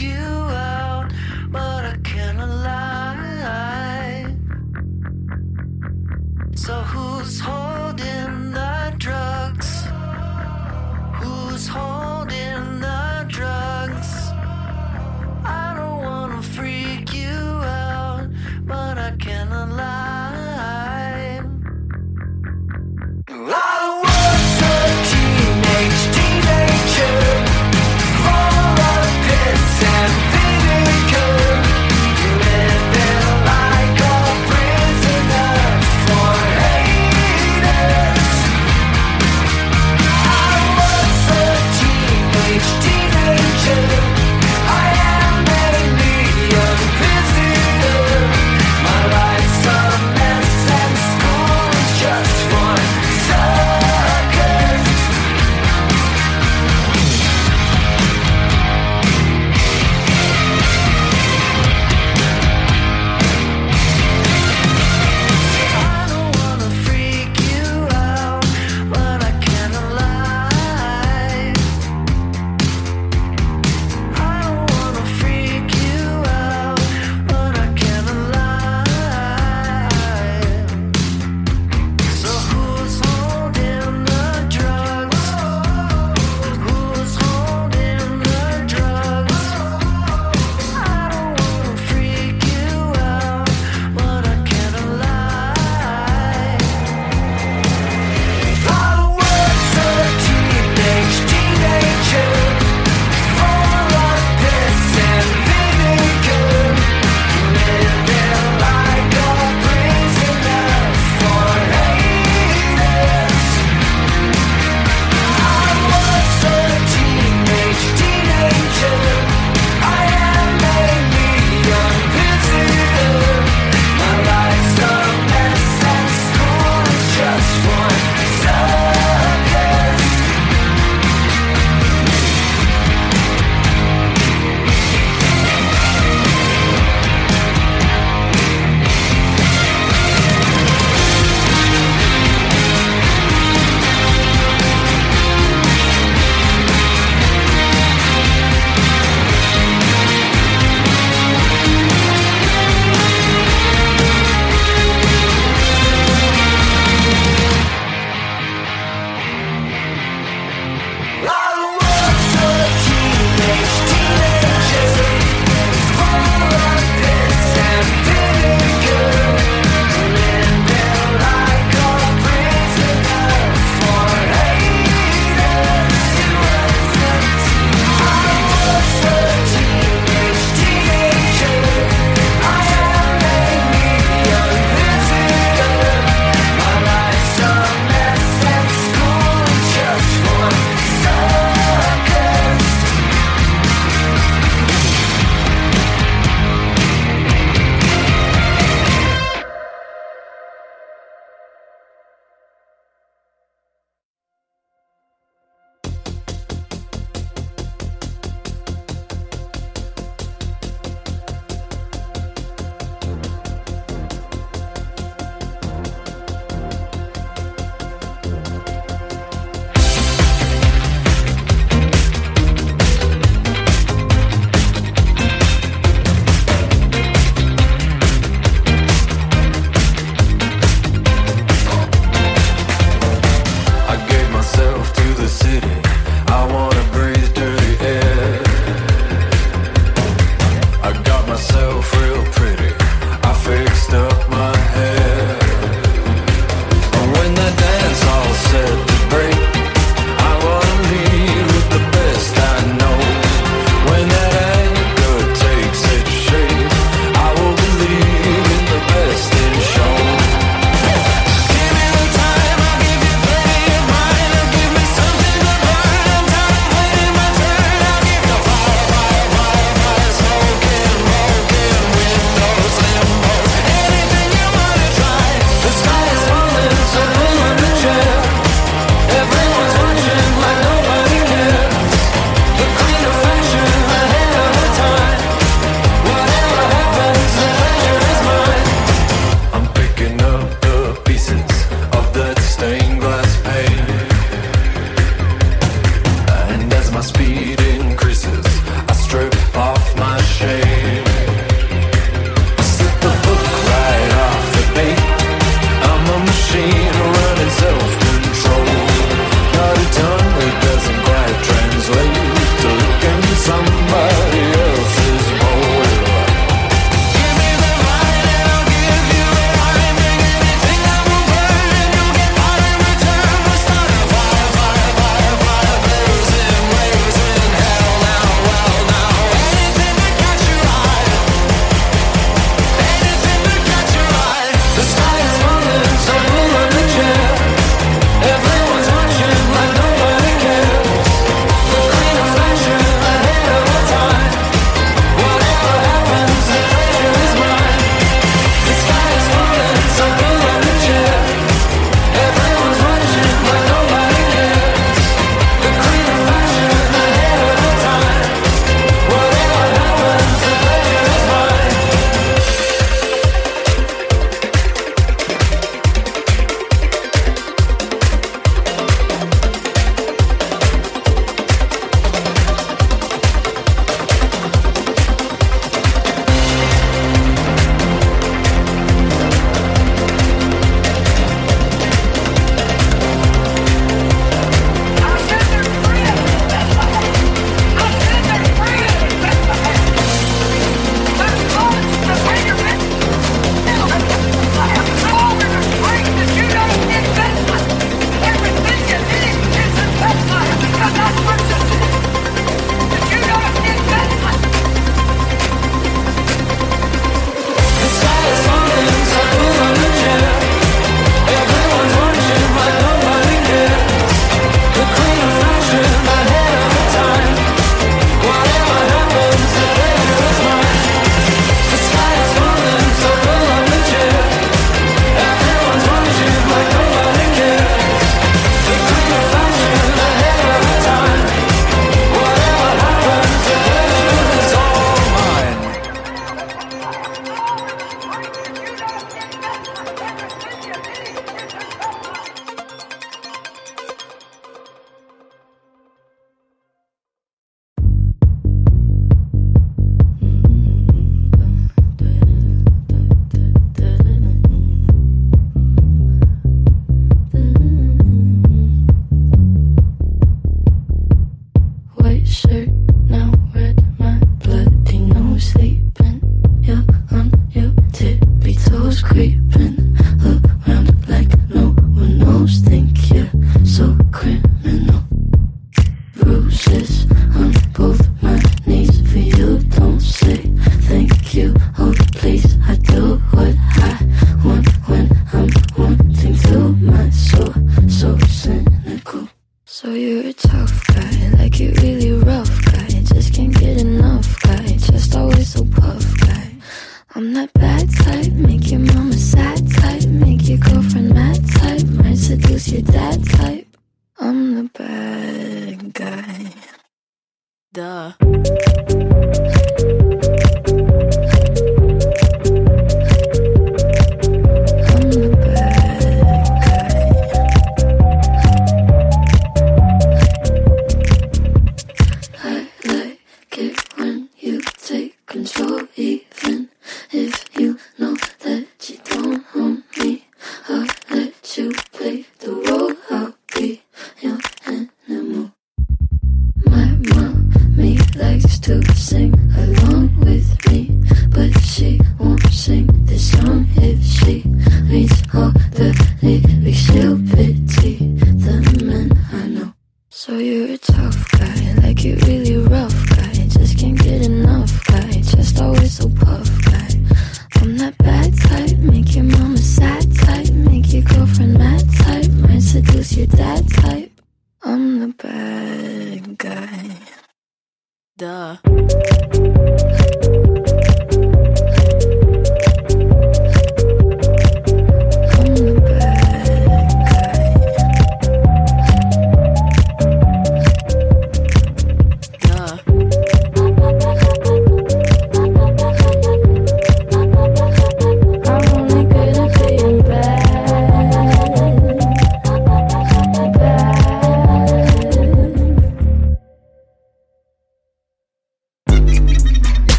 you if she reads all the lyrics stupid.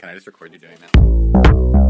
Can I just record you doing that?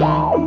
Wow.